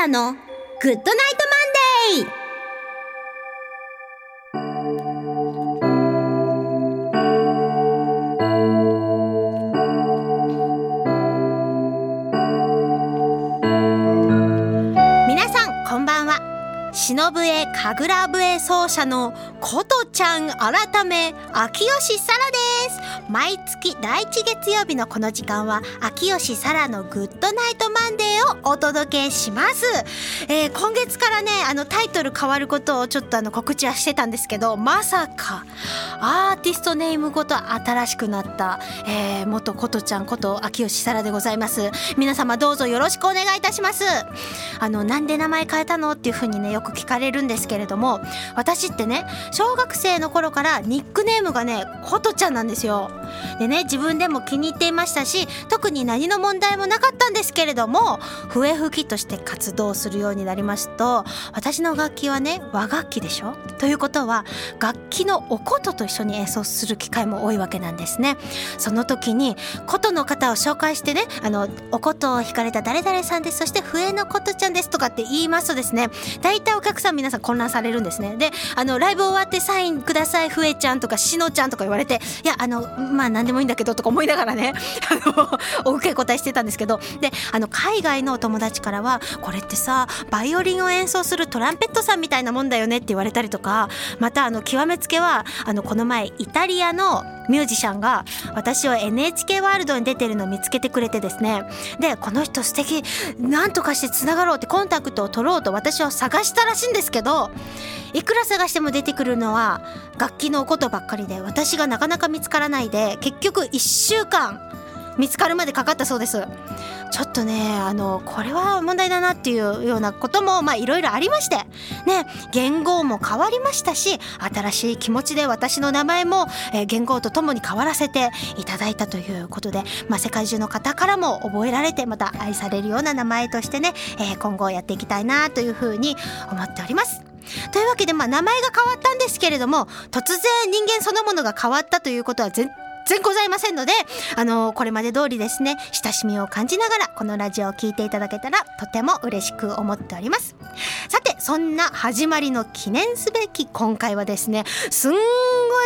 ラのグッドナイトマンデー。皆さんこんばんは。篠笛神楽笛奏者のことちゃん改め秋吉沙羅です。毎月第一月曜日のこの時間は秋吉沙羅のグッドナイトマンデーをお届けします、えー今月からねあのタイトル変わることをちょっとあの告知はしてたんですけどまさかアーティストネームごと新しくなった、えー元ことちゃんこと秋吉沙羅でございます。皆様どうぞよろしくお願いいたします。あのなんで名前変えたの？っていう風にねよく聞かれるんですけれども私ってね小学生の頃からニックネームがねことちゃんなんですよ。でね自分でも気に入っていましたし特に何の問題もなかったんですけれども笛吹きとして活動するようになりますと私の楽器はね和楽器でしょ？ということは楽器のお琴と一緒に演奏する機会も多いわけなんですね。その時に琴の方を紹介してねあのお琴を弾かれた誰々さんです。そして笛の琴ちゃんですとかって言いますとですね大体お客さん皆さん混乱されるんですね。であのライブ終わってサインくださいふえちゃんとかしのちゃんとか言われていやあのまあ何でもいいんだけどとか思いながらね あのお受け答えしてたんですけど。であの海外のお友達からはこれってさバイオリンを演奏するトランペットさんみたいなもんだよねって言われたりとかまたあの極めつけはあのこの前イタリアのミュージシャンが私を NHK ワールドに出てるのを見つけてくれてですね。でこの人素敵。なんとかしてつながろうってコンタクトを取ろうと私を探したらしいんですけどいくら探しても出てくるのは楽器のことばっかりで私がなかなか見つからないで結局1週間見つかるまでかかったそうですちょっとねあのこれは問題だなっていうようなこともまあいろいろありましてね言語も変わりましたし新しい気持ちで私の名前も、えー言語とともに変わらせていただいたということで、まあ、世界中の方からも覚えられてまた愛されるような名前としてね、えー今後やっていきたいなというふうに思っております。というわけで、まあ、名前が変わったんですけれども突然人間そのものが変わったということは全然ございませんので、あのこれまで通りですね親しみを感じながらこのラジオを聞いていただけたらとても嬉しく思っております。さてそんな始まりの記念すべき今回はですねすんご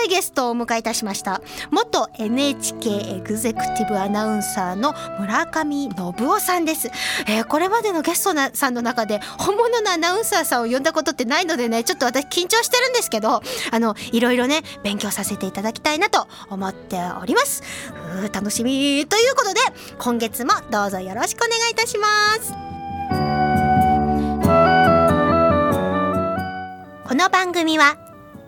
いゲストをお迎えいたしました。元 NHK エグゼクティブアナウンサーの村上信夫さんです、えーこれまでのゲストなさんの中で本物のアナウンサーさんを呼んだことってないのでねちょっと私緊張してるんですけどあのいろいろね勉強させていただきたいなと思っております。う楽しみ。ということで今月もどうぞよろしくお願いいたします。この番組は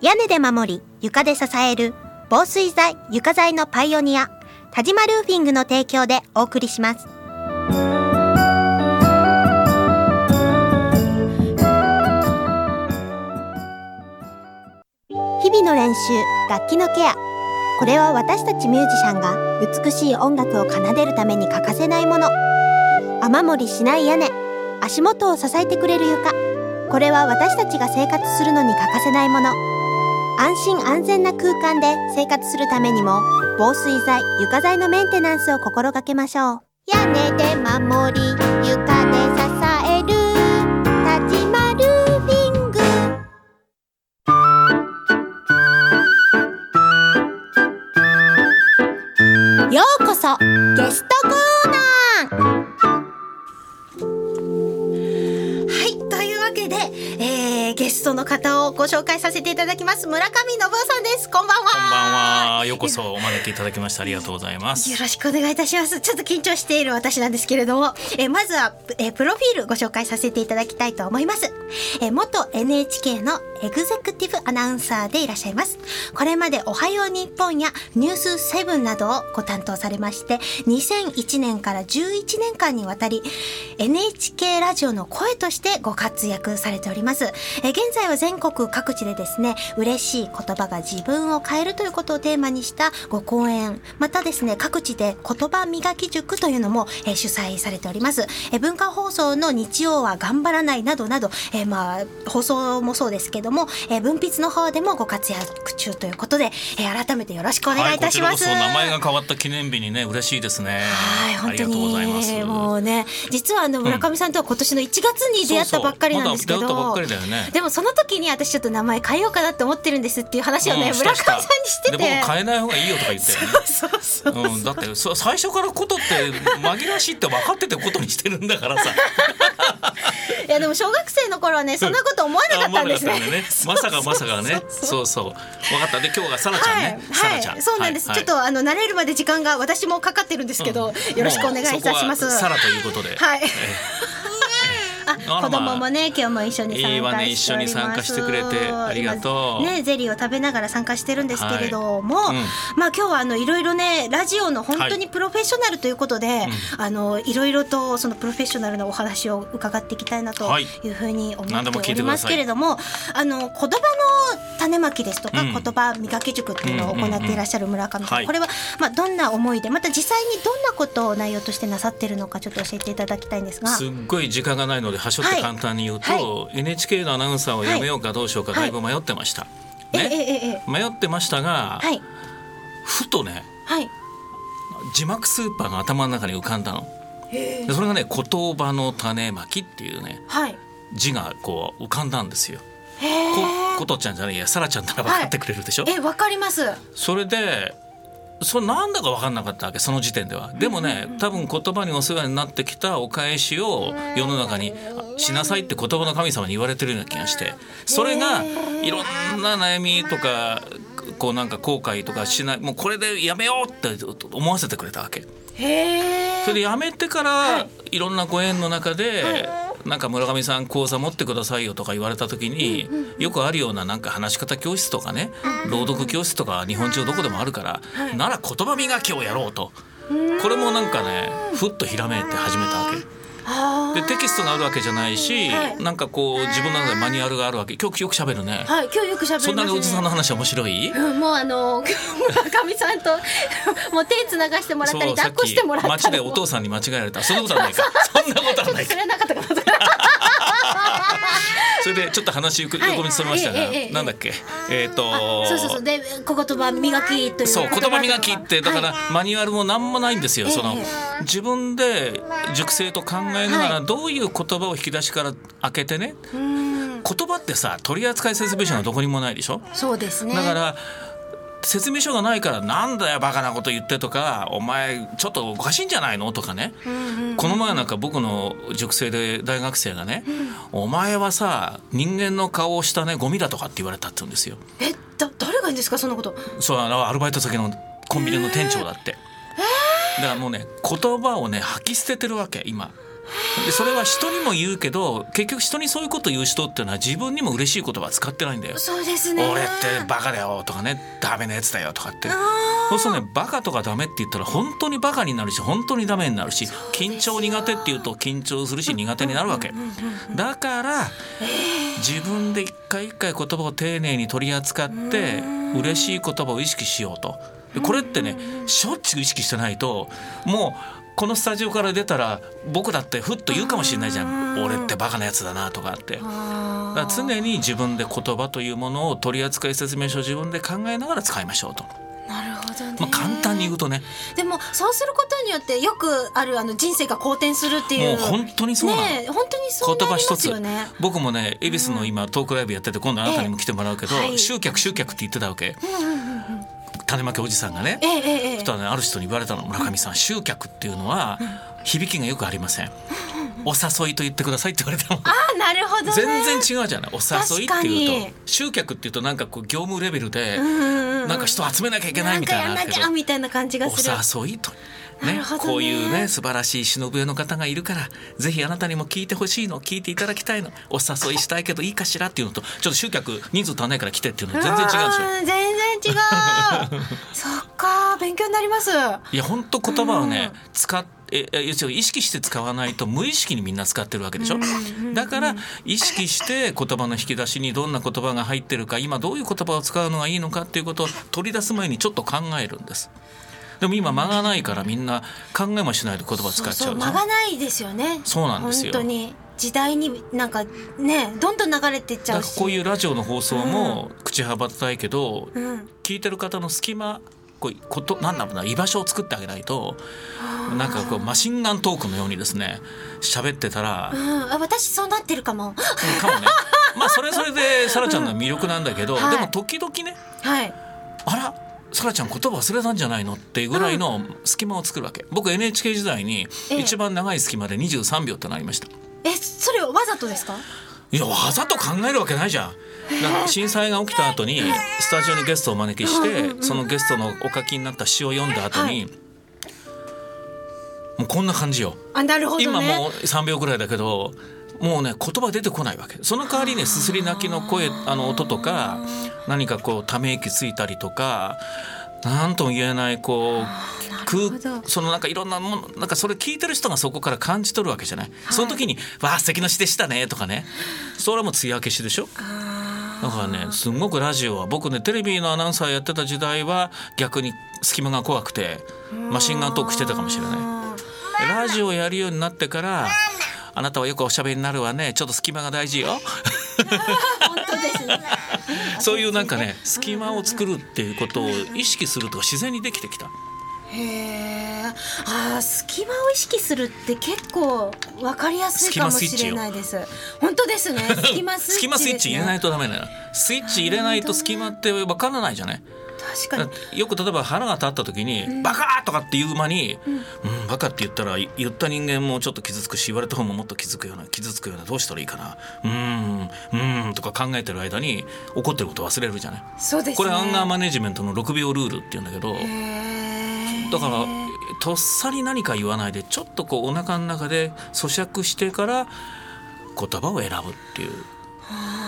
屋根で守り床で支える防水材床材のパイオニア田島ルーフィングの提供でお送りします。日々の練習楽器のケアこれは私たちミュージシャンが美しい音楽を奏でるために欠かせないもの。雨漏りしない屋根足元を支えてくれる床。これは私たちが生活するのに欠かせないもの。安心安全な空間で生活するためにも防水材床材のメンテナンスを心がけましょう。屋根で守り床で支えようこそゲストコーナー。はいというわけで、えー、ゲストの方をご紹介させていただきます村上信夫さんですこんばんはこんばんは。ようこそお招きいただきましてありがとうございます。よろしくお願いいたします。ちょっと緊張している私なんですけれども、えーまずは、えープロフィールご紹介させていただきたいと思います。えー元 NHK のエグゼクティブアナウンサーでいらっしゃいます。これまでおはよう日本やニュースセブンなどをご担当されまして、2001年から11年間にわたり NHK ラジオの声としてご活躍されております。えー現在は全国各地でですね、嬉しい言葉が自分を変えるということをテーマにしたご講演、またですね、各地で言葉磨き塾というのも、えー主催されております。えー文化放送の日曜は頑張らないなどなど、えーまあ、放送もそうですけど、ども、えー文筆の方でもご活躍中ということで、えー改めてよろしくお願はいい、たします。そ名前が変わった記念日にね嬉しいですね。はい、本当。にもうね実はあの村上さんとは今年の1月に出会ったばっかりなんですけど、そうそうまだ出会ったばっかりだよねでもその時に私ちょっと名前変えようかなって思ってるんですっていう話をね、うん村上さんにしててで僕変えない方がいいよとか言ったよね。そうそうそう、うん、だってそ最初からことって紛らわしいって分かっててことにしてるんだからさ。いやでも小学生の頃はねそんなこと思わなかったんですねね まさかまさかね。そうそう。分かった。で今日がさらちゃんね。さらちゃん。はい、そうなんです、はいちょっとあの慣れるまで時間が私もかかってるんですけど、よろしくお願いいたしますもうそこはサラということで。はいあ ら子供もね今日も一緒に参加しております。いいわね一緒に参加してくれてありがとう。今ねゼリーを食べながら参加してるんですけれども、はいうん。まあ今日はあのいろいろねラジオの本当にプロフェッショナルということで、あのいろいろとそのプロフェッショナルなお話を伺っていきたいなとはい。いうふうに思っておりますけれども、あの言葉の種まきですとか、うん。言葉磨き塾っていうのを行っていらっしゃる村上さん、はい。これはまあどんな思いでまた実際にどんなことを内容としてなさってるのかちょっと教えていただきたいんですが。すっごい時間がないので端折って簡単に言うと、は NHK のアナウンサーをやめようかどうしようかはい。だいぶ迷ってました。ね、えええ迷ってましたが、はい。ふとねはい。字幕スーパーが頭の中に浮かんだの。でそれがね言葉の種まきっていうねはい。字がこう浮かんだんですよ。こことちゃんじゃないやさらちゃんなら分かってくれるでしょ、えわかります。それでそれなんだか分かんなかったわけその時点では。でもね多分言葉にお世話になってきたお返しを世の中にしなさいって言葉の神様に言われてるような気がして。それがいろんな悩みとかこうなんか後悔とかしないもうこれでやめようって思わせてくれたわけ。それでやめてからい。ろんなご縁の中でなんか村上さん講座持ってくださいよとか言われた時によくあるようななんか話し方教室とかね朗読教室とか日本中どこでもあるからなら言葉磨きをやろうと。これもなんかねふっとひらめいて始めたわけ。はでテキストがあるわけじゃないしはい。なんかこう自分の中でマニュアルがあるわけ。今日よく喋るね。はい今日よく喋りますね。そんなにおじさんの話面白い？うんもうあの 村上さんと もう手つながしてもらったり抱っこしてもらったり街でお父さんに間違えられた。そんなことはないか。そんなことはないかそれでちょっと話横はい。横にそれましたが、なんだっけ？えっ、とそうそうそう。で小言葉磨きというそう言葉磨きってだから、はい。マニュアルも何もないんですよ、ええそのえ自分で熟成と考えながはらどういう言葉を引き出しから開けてね、うん。言葉ってさ取扱説明書がどこにもないでしょ？そうですね。だから説明書がないからなんだよバカなこと言ってとかお前ちょっとおかしいんじゃないのとかね、この前なんか僕の塾生で大学生がね、お前はさ人間の顔をしたねゴミだとかって言われたって言うんですよ。えだ誰が言うんですかそんなこと。そうあのアルバイト先のコンビニの店長だって、だからもうね言葉をね吐き捨ててるわけ今でそれは人にも言うけど結局人にそういうこと言う人っていうのは自分にも嬉しい言葉使ってないんだよ。そうですね。俺ってバカだよとかねダメなやつだよとかって。あそうするとねバカとかダメって言ったら本当にバカになるし本当にダメになるし緊張苦手って言うと緊張するし苦手になるわけだから自分で一回一回言葉を丁寧に取り扱って嬉しい言葉を意識しようとでこれってねしょっちゅう意識してないともうこのスタジオから出たら僕だってふっと言うかもしれないじゃん。俺ってバカなやつだなとかって。あだ常に自分で言葉というものを取扱説明書を自分で考えながら使いましょうと、なるほどね、まあ、簡単に言うとね。でもそうすることによってよくあるあの人生が好転するっていう。もう本当にそうなの、ねえ本当にそうなりま言葉一つ。僕もね恵比寿の今トークライブやってて今度あなたにも来てもらうけど、ええ。はい。集客集客って言ってたわけ。うんうんうんうん種まきおじさんがねええええええ。そしたらねある人に言われたの。村上さん集客っていうのは響きがよくありません。お誘いと言ってくださいって言われたの。ああなるほどね。全然違うじゃない。お誘いっていうに。と集客っていうとなんかこう業務レベルでなんか人集めなきゃいけないみたいななんかやんなきゃみたいな感じがする。お誘いと。ねね。こういうね素晴らしい忍笛の方がいるからぜひあなたにも聞いてほしいの聞いていただきたいのお誘いしたいけどいいかしらっていうのとちょっと集客人数足んないから来てっていうの全然違うんですよ。うん全然違う。そっか勉強になります。いや本当言葉をね使っええ要するに意識して使わないと無意識にみんな使ってるわけでしょ。だから意識して言葉の引き出しにどんな言葉が入ってるか今どういう言葉を使うのがいいのかっていうことを取り出す前にちょっと考えるんですでも今間がないからみんな考えもしないで言葉使っちゃう間がないですよね。そうなんですよ。本当に時代になんかねどんどん流れてっちゃうし。こういうラジオの放送も口はばたいけど、うん。聞いてる方の隙間こうことなんだろうな居場所を作ってあげないとなんかこうマシンガントークのようにですね喋ってたら、ううん。ん、あ私そうなってるかも。かもね。まあそれはそれでさらちゃんの魅力なんだけど、はい。でも時々ねはい。あらさらちゃん言葉忘れたんじゃないのっていうぐらいの隙間を作るわけ。僕 NHK 時代にええ。一番長い隙間で23秒ってなりました。えそれわざとですか？いやわざと考えるわけないじゃん。だから震災が起きた後にスタジオにゲストをお招きしてそのゲストのお書きになった詩を読んだ後に、もうこんな感じよ。あなるほどね。今もう3秒ぐらいだけどもうね言葉出てこないわけ。その代わりねすすり泣きの声あの音とか何かこうため息ついたりとか何とも言えないこう空そのなんかいろんなものなんかそれ聞いてる人がそこから感じ取るわけじゃない、その時に「わあ素敵な詩でしたね」とかね。それはもう艶消しでしょ？あだからねすごくラジオは僕ねテレビのアナウンサーやってた時代は逆に隙間が怖くてマシンガントークしてたかもしれない。いラジオやるようになってからあなたはよくおしゃべりになるわね。ちょっと隙間が大事よ。本当ですね。そういうなんかね隙間を作るっていうことを意識すると自然にできてきた。へえあー隙間を意識するって結構わかりやすいかもしれないです。本当ですね。隙間スイッチね、隙間スイッチ入れないとダメだよ。スイッチ入れないと隙間ってわからないじゃない？確かに。よく例えば腹が立った時に「バカ!」とかっていう間に「うん、バカ」って言ったら言った人間もちょっと傷つくし言われた方ももっと傷つくような傷つくようなどうしたらいいかな「うーんうーん」とか考えてる間に怒ってること忘れるじゃない。そうですね。これアンガーマネジメントの6秒ルールっていうんだけどだからとっさに何か言わないでちょっとこうお腹の中で咀嚼してから言葉を選ぶっていう。あ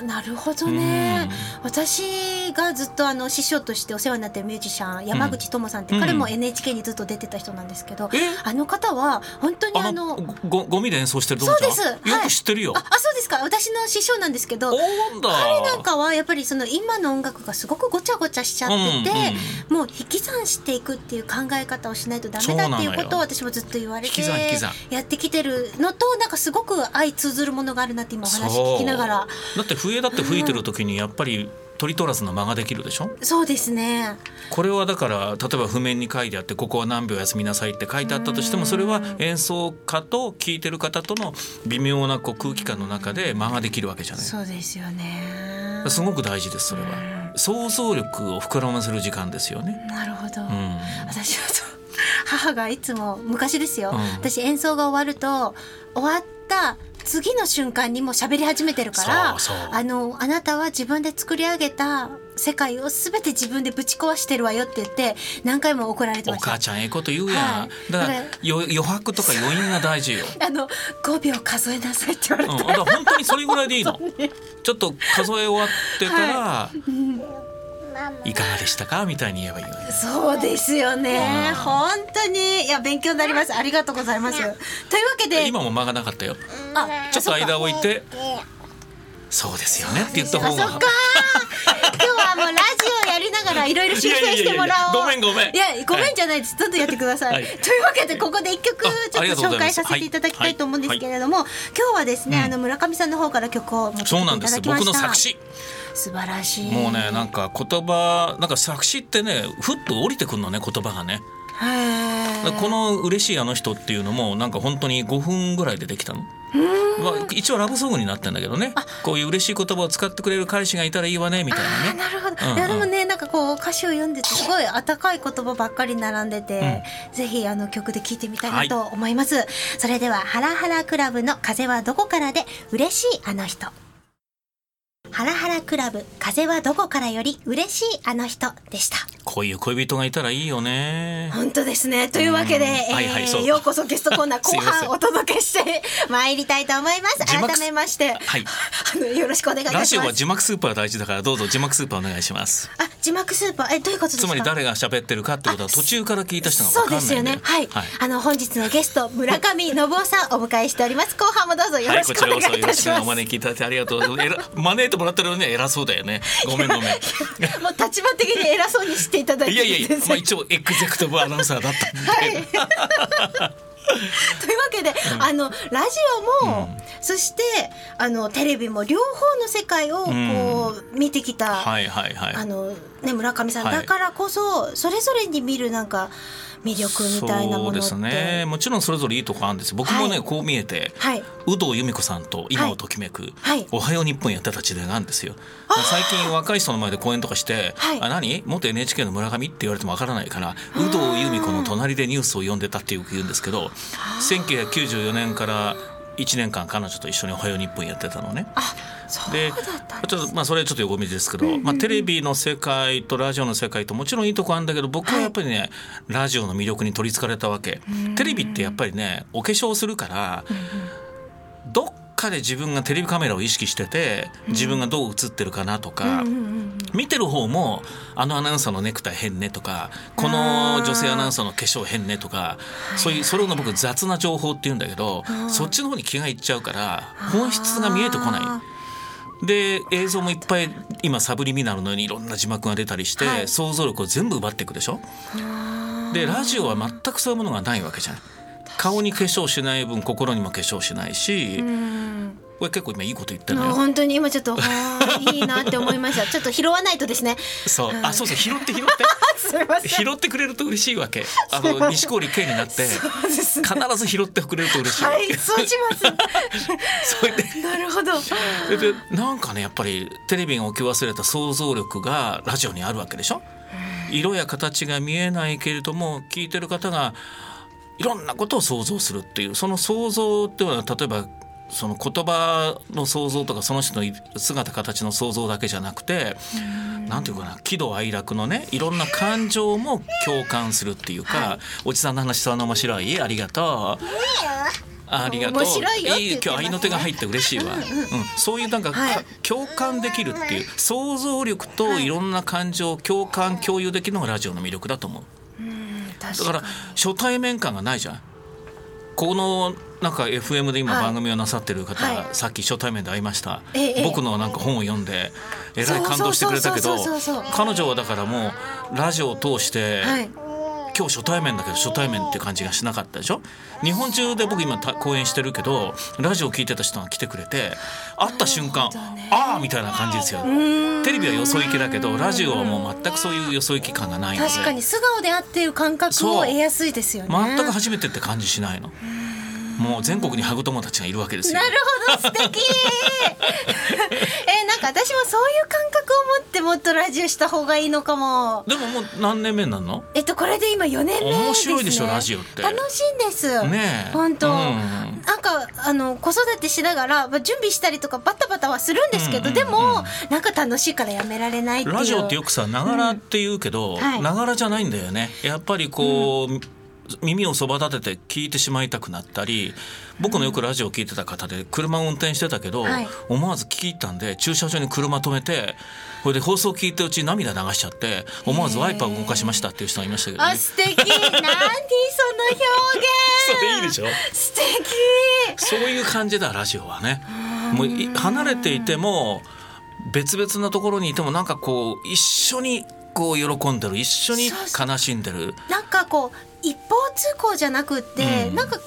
ーなるほどね、私がずっとあの師匠としてお世話になってるミュージシャン山口智さんって、うん。彼も NHK にずっと出てた人なんですけど、え？あの方は本当にあのごゴミで演奏してるそうです。はい。よく知ってるよ。ああそうですか。私の師匠なんですけど。彼なんかはやっぱりその今の音楽がすごくごちゃごちゃしちゃってて、もう引き算していくっていう考え方をしないとダメだっていうことを私もずっと言われ引てやってきてるのとなんかすごく相通ずるものがあるなって今お話聞きながら。だって笛だって吹いてる時にやっぱり取り取らずの間ができるでしょ？そうですね。これはだから例えば譜面に書いてあってここは何秒休みなさいって書いてあったとしてもそれは演奏家と聴いてる方との微妙なこう空気感の中で間ができるわけじゃない。そうですよね。すごく大事ですそれは。想像力を膨らませる時間ですよね。なるほど、うん。私はそう母がいつも昔ですよ、うん。私演奏が終わると終わった次の瞬間にもう喋り始めてるからあのあなたは自分で作り上げた世界を全て自分でぶち壊してるわよって言って何回も怒られておました。母ちゃんええこと言うやん、はい。だから余白とか余韻が大事よ。あの5秒数えなさいって言われうん、て、だから本当にそれぐらいでいいの？ちょっと数え終わってから、い、かがでしたかみたいに言えばいい。そうですよね。うん。本当に。いや勉強になります。ありがとうございます。というわけで。今も間がなかったよ。あちょっと間を置いて、そうですよね。って言った方があそっか。今日はもうラジオやりながらいろいろ修正してもらおう。ごめんごめん。いやごめんじゃないです。どんどんやってください。はい。というわけでここで一曲ちょっと紹介させていただきたいと思うんですけれども、今日はですね、あの村上さんの方から曲を持ってきてそうなんです。いただきました。僕の作詞。素晴らしい。もうね、なんか言葉、なんか作詞ってね、ふっと降りてくるのね、言葉がね。この嬉しいあの人っていうのも、なんか本当に5分ぐらいでできたの。まあ、一応ラブソングになってんだけどね。こういう嬉しい言葉を使ってくれる彼氏がいたらいいわねみたいなね。なるほど、うんうん。いやでもねなんかこう歌詞を読んでてすごい温かい言葉ばっかり並んでて、ぜひあの曲で聴いてみたいなと思います、それではハラハラクラブの風はどこからで嬉しいあの人ハラハラクラブ風はどこからより嬉しいあの人でした。こういう恋人がいたらいいよね。本当ですね。というわけで、うん。えーはいはいそう。ようこそゲストコーナー後半お届けして参りたいと思います。改めまして、はい。あのよろしくお願いいたします。ラジオは字幕スーパー大事だからどうぞ字幕スーパーお願いします。あ字幕スーパー。えどういうことですか？つまり誰が喋ってるかってことは途中から聞いた人がそう分かんないんで。ですよね。はい、はい。あの本日のゲスト村上信夫さんお迎えしております。後半もどうぞよはい、ろしくお願いこちらこそいたします。よろしくお招きいただいてありがとうございます。もらってるのには偉そうだよね。ごめんごめん。もう立場的に偉そうにしていただいていやいやいやまあ一応エグゼクティブアナウンサーだったんで。というわけで、あのラジオも、そしてあのテレビも両方の世界をこう、見てきた、はいはいはい。あのね村上さん、はいだからこそそれぞれに見るなんか魅力みたいなものですね。もちろんそれぞれいいとこあるんです。よ僕もね、はい。こう見えてはい。有働由美子さんと今をときめく、はい。おはよう日本やってた時代があるんですよ。最近若い人の前で講演とかして「はい。あ何？元 NHK の村上?」って言われてもわからないから有働由美子の隣でニュースを読んでたってよく言うんですけど1994年から1年間彼女と一緒に「おはよう日本」やってたのね。でちょっとまあそれはちょっと横道ですけど、まあ、テレビの世界とラジオの世界ともちろんいいとこあるんだけど僕はやっぱりね、ラジオの魅力に取りつかれたわけ。テレビってやっぱりねお化粧するから、どっかで自分がテレビカメラを意識してて自分がどう映ってるかなとか、見てる方もあのアナウンサーのネクタイ変ねとかこの女性アナウンサーの化粧変ねとかそういうそれを僕雑な情報って言うんだけどそっちの方に気がいっちゃうから本質が見えてこない。あで映像もいっぱい今サブリミナルのようにいろんな字幕が出たりして、はい。想像力を全部奪っていくでしょ？でラジオは全くそういうものがないわけじゃん顔に化粧しない分心にも化粧しないし、うん。これ結構今いいこと言ってるのよ。本当に今ちょっとはあいいなって思いました。ちょっと拾わないとですね。そう。あそうそう拾って拾って。拾ってくれると嬉しいわけ。あの西郡圭になって必ず拾ってくれると嬉しいわけ、はいそうします。それで。なるほど。でなんかねやっぱりテレビが置き忘れた想像力がラジオにあるわけでしょ？色や形が見えないけれども聞いてる方がいろんなことを想像するっていうその想像っていうのは例えばその言葉の想像とかその人の姿形の想像だけじゃなくてなんていうかな喜怒哀楽のねいろんな感情も共感するっていうか、おじさんの話そんな面白い？ありがとう。ありがとう。いよって言ってますね今日合いの手が入って嬉しいわ。うん、そういうなんか、はいか共感できるっていう想像力といろんな感情を共感共有できるのがラジオの魅力だと思う。確だから初対面感がないじゃん。このなんか FM で今はい。番組をなさってる方、はい。さっき初対面で会いました、ええええ。僕のなんか本を読んでえらい感動してくれたけど彼女はだからもうラジオを通して、はい今日初対面だけど初対面って感じがしなかったでしょ？日本中で僕今た講演してるけどラジオ聞いてた人が来てくれて会った瞬間、ああみたいな感じですよ。テレビはよそ行きだけどラジオはもう全くそういうよそ行き感がないので。確かに素顔で会っている感覚を得やすいですよね。全く初めてって感じしないのもう全国にハグ友達がいるわけですよ。なるほど素敵。えなんか私もそういう感覚を持ってもっとラジオした方がいいのかも。でももう何年目になるの？えっとこれで今4年目です、ね、面白いでしょラジオって。楽しいんです。ねえ。本当、うん。なんかあの子育てしながら、まあ、準備したりとかバタバタはするんですけど、うんうんうんでもなんか楽しいからやめられないっていう。ラジオってよくさながらって言うけど、ながらじゃないんだよね。やっぱりこう、耳をそば立てて聞いてしまいたくなったり僕のよくラジオを聞いてた方で車を運転してたけど、はい。思わず聞き入ったんで駐車場に車止めてこれで放送聞いてるうちに涙流しちゃって思わずワイパーを動かしましたっていう人がいましたけどね。あ素敵。何その表現。それいいでしょ？素敵。そういう感じだラジオはね。もうい離れていても別々なところにいてもなんかこう一緒にこう喜んでる一緒に悲しんでる。なんかこう一方通行じゃなくって、うんなんか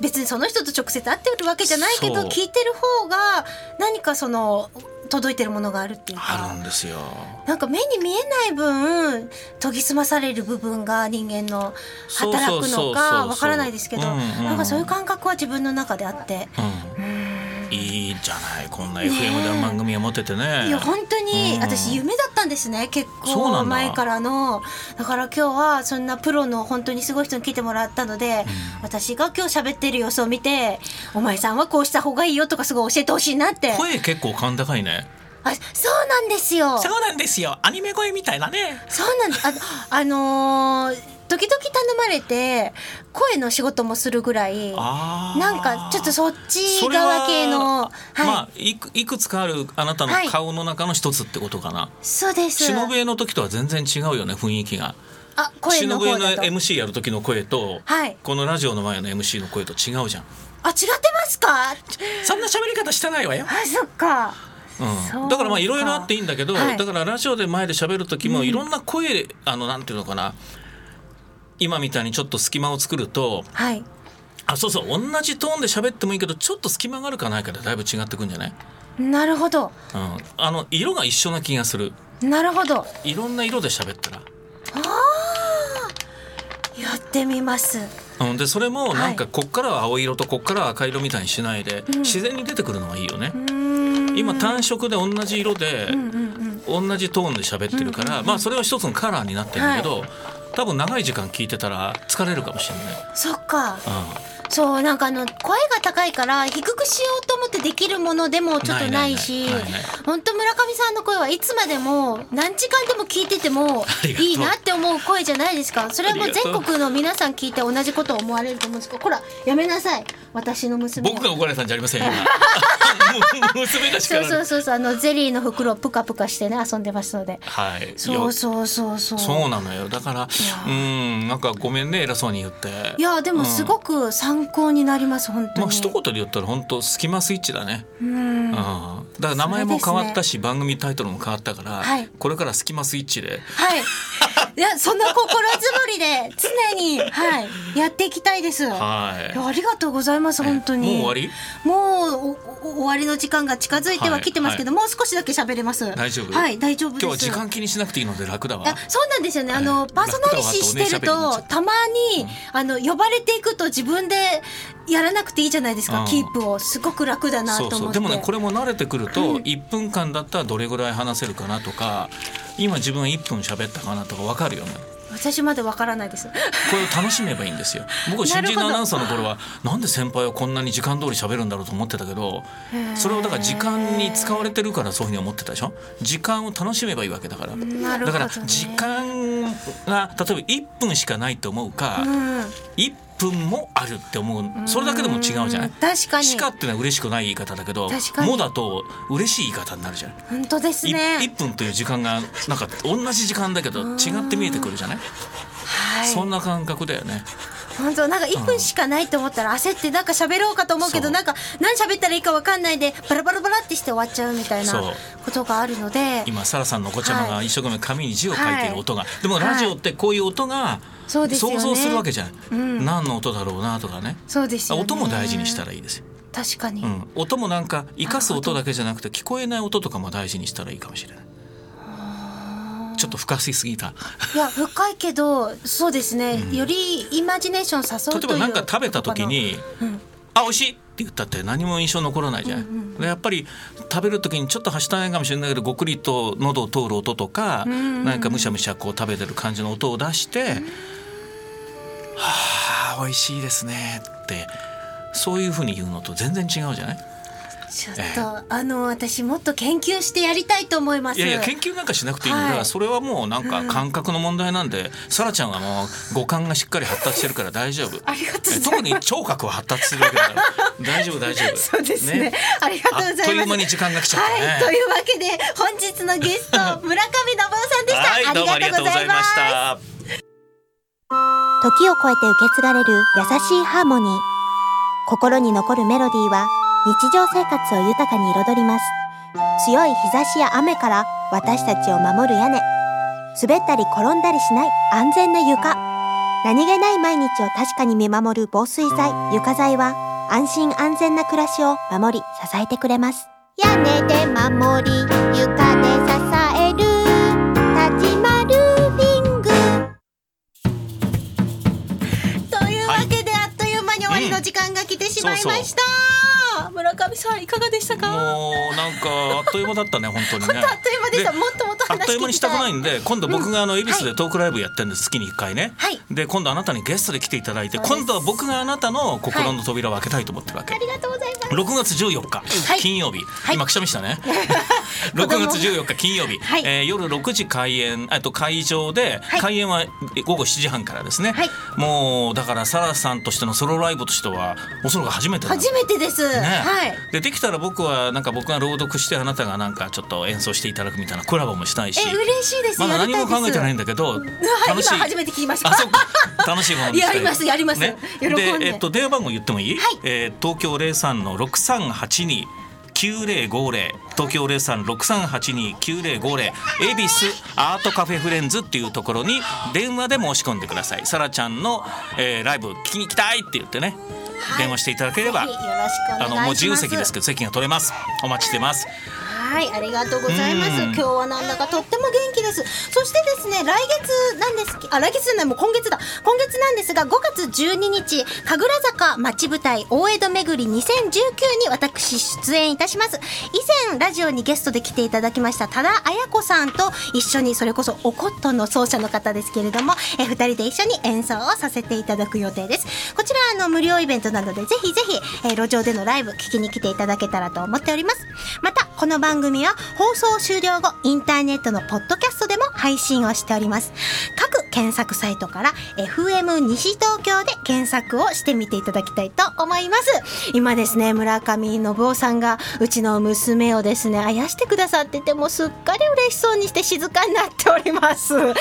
別にその人と直接会ってるわけじゃないけど聞いてる方が何かその届いてるものがあるっていうあかるんですよ。なんか目に見えない分研ぎ澄まされる部分が人間の働くのかわからないですけどなんかそういう感覚は自分の中であって。うん。いいじゃない？こんな FM で番組を持ててね。いや本当にうん私夢だったんですね結構前からのだから今日はそんなプロの本当にすごい人に来てもらったので、私が今日喋ってる様子を見てお前さんはこうした方がいいよとかすごい教えてほしいなって声結構甲高いね。あそうなんですよそうなんですよ。アニメ声みたいなね。そうなんですああのー時々頼まれて声の仕事もするぐらいなんかちょっとそっち側系のはい、まあいくいくつかあるあなたのはい。顔の中の一つってことかな。そうです。忍笛の時とは全然違うよね雰囲気が。あ声の方だと。MC やる時の声と、はい。このラジオの前の MC の声と違うじゃん。あ違ってますか？そんな喋り方してないわよ。あそっか。そううん、か。だからまあいろいろあっていいんだけど、はい。だからラジオで前で喋る時もいろんな声、あのなんていうのかな今みたいにちょっと隙間を作るとはい。あそうそう同じトーンで喋ってもいいけどちょっと隙間があるかないかでだいぶ違ってくんじゃない、なるほど。うん、あの色が一緒な気がする。なるほど。いろんな色で喋ったら。やってみます。うん、でそれもなんかこっからは青色とこっからは赤色みたいにしないで、自然に出てくるのがいいよね。今単色で同じ色で、同じトーンで喋ってるから、まあそれは一つのカラーになってるんだけど、多分長い時間聞いてたら疲れるかもしれない。そっかうそうなんかあの声が高いから低くしようと思ってできるものでもちょっとないし本当村上さんの声はいつまでも何時間でも聞いててもいいなって思う声じゃないですかそれはもう全国の皆さん聞いて同じことを思われると思うんですけどほらやめなさい私のん、娘僕が怒られたんじゃありませんよ。今娘がそう。そうそうそうあのゼリーの袋をプカプカしてね遊んでますのではい。そうそうそうそうそうなのよ。だから、うん、なんかごめんね偉そうに言って。いやでもすごく参考になります本当にまあ一言で言ったら本当スキマスイッチだね。うんうん、だから名前も変わったし、番組タイトルも変わったから、はいこれからスキマスイッチではい。いや、その心づもりで常に、はい、やっていきたいです。いはいやありがとうございます、本当に。もう終わり？もう終わりの時間が近づいてはきてますけど、もう少しだけ喋れます。大丈夫？はい、大丈夫です。今日は時間気にしなくていいので楽だわあそうなんですよね。あの、はいパーソナリティしてるとたまに、あの、呼ばれていくと自分でやらなくていいじゃないですか、うんキープを。すごく楽だなと思って。そうそうでもねこれも慣れてくると、1分間だったらどれぐらい話せるかなとか今自分1分喋ったかなとか分かるよね私までわからないです。これを楽しめばいいんですよ 僕新人のアナウンサーの頃はなんで先輩はこんなに時間通り喋るんだろうと思ってたけどそれをだから時間に使われてるからそういうふうに思ってたでしょ？時間を楽しめばいいわけだからなるほど、ね。だから時間が例えば1分しかないと思うか、うん。1分もあるって思う。それだけでも違うじゃない？確かに。しかってのは嬉しくない言い方だけどもだと嬉しい言い方になるじゃない？本当ですいね。1分という時間がなんか同じ時間だけど違って見えてくるじゃない、はい。そんな感覚だよね本当なんか1分しかないと思ったら焦ってなんか喋ろうかと思うけどなんか何喋ったらいいか分かんないでバラバラバラってして終わっちゃうみたいなことがあるので今サラさんのお子ちゃまがはい。一生懸命紙に字を書いている音が、でもラジオってこういう音が想像するわけじゃない、うん。何の音だろうなとかね。そうですよね。音も大事にしたらいいですよ、確かに、うん、音もなんか生かす音だけじゃなくて聞こえない音とかも大事にしたらいいかもしれないちょっと深すぎた。いや深いけどそうですね、よりイマジネーション誘うという例えば何か食べた時にうん「あ美味しい!」って言ったって何も印象残らないじゃん、でやっぱり食べる時にちょっとはしたないかもしれないけどごくりと喉を通る音とか、なんかむしゃむしゃこう食べてる感じの音を出して「はあ美味しいですね」ってそういうふうに言うのと全然違うじゃない？ちょっと、あの私もっと研究してやりたいと思います。いやいや研究なんかしなくていいんだから、はい。それはもうなんか感覚の問題なんで、さらちゃんはもう五感がしっかり発達してるから大丈夫。ありがとうございます。特に聴覚は発達するわけだから大丈夫大丈夫。そうですね。ありがとうございます。あっという間に時間が来ちゃったね、はい。というわけで本日のゲスト 村上信夫さんでした、はいどうもありがとうございました。時を超えて受け継がれる優しいハーモニー。心に残るメロディーは日常生活を豊かに彩ります。強い日差しや雨から私たちを守る屋根。滑ったり転んだりしない安全な床。何気ない毎日を確かに見守る防水剤、床材は安心安全な暮らしを守り支えてくれます。屋根で守り、床で支える。立ちまるリング。というわけで、あっという間に終わりの時間が来てしまいました、村上さんいかがでしたか？もうなんかあっという間だったね本当にね。あっという間でした。でもっともっとあっ話という間にしたくないいんで今度僕があの恵比寿でトークライブやってるんです月に1回ね、はい。で今度あなたにゲストで来ていただいて今度は僕があなたの心の扉を開けたいと思ってるわけ、ありがとうございます6月14日、はい。金曜日、い。今くしゃみしたね。子6供月14日金曜日、はい。えー夜6時開演えっと会場で、はい。開演は午後7時半からですね、はい。もうだからサラさんとしてのソロライブとしてはおそらく初めてだ初めてです、ね。はい。でできたら僕はなんか僕が朗読してあなたがなんかちょっと演奏していただくみたいなコラボもしたいし。え嬉しいです。まだ何も考えてないんだけど はい。楽しい。今初めて聞きました。あそうか。楽しいものにしたい。やりますやります。ね、で、えっと、電話番号言ってもいい、はい。えー東京03の6382 9050東京0363829050恵比寿アートカフェフレンズっていうところに電話で申し込んでください。さらちゃんの、えーライブ聞きに行きたいって言ってね電話していただければ、あのもう自由席ですけど席が取れます。お待ちしてますはい、ありがとうございます。うん今日はなんだかとっても元気です。そしてですね、来月なんですけ、あ、来月じゃない、もう今月だ。今月なんですが、5月12日、神楽坂町舞台大江戸巡り2019に私出演いたします。以前、ラジオにゲストで来ていただきました、多田彩子さんと一緒に、それこそおコットンの奏者の方ですけれども、え二人で一緒に演奏をさせていただく予定です。こちら、あの、無料イベントなので、ぜひぜひ、えー路上でのライブ聞きに来ていただけたらと思っております。また、この番組は放送終了後、インターネットのポッドキャストでも配信をしております。各検索サイトから FM 西東京で検索をしてみていただきたいと思います。今ですね、村上信夫さんがうちの娘をですね、あやしてくださってて、もうすっかり嬉しそうにして静かになっております。というわ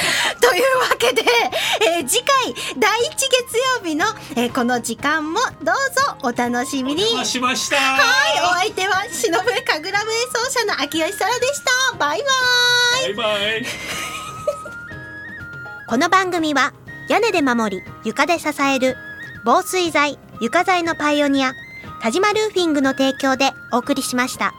けで、えー次回第1月曜日の、えーこの時間もどうぞお楽しみに。しましたはい、お相手は忍笛神楽笛奏者の秋吉沙羅でした。バイバイ。バイバイ この番組は屋根で守り床で支える防水材床材のパイオニア田島ルーフィングの提供でお送りしました。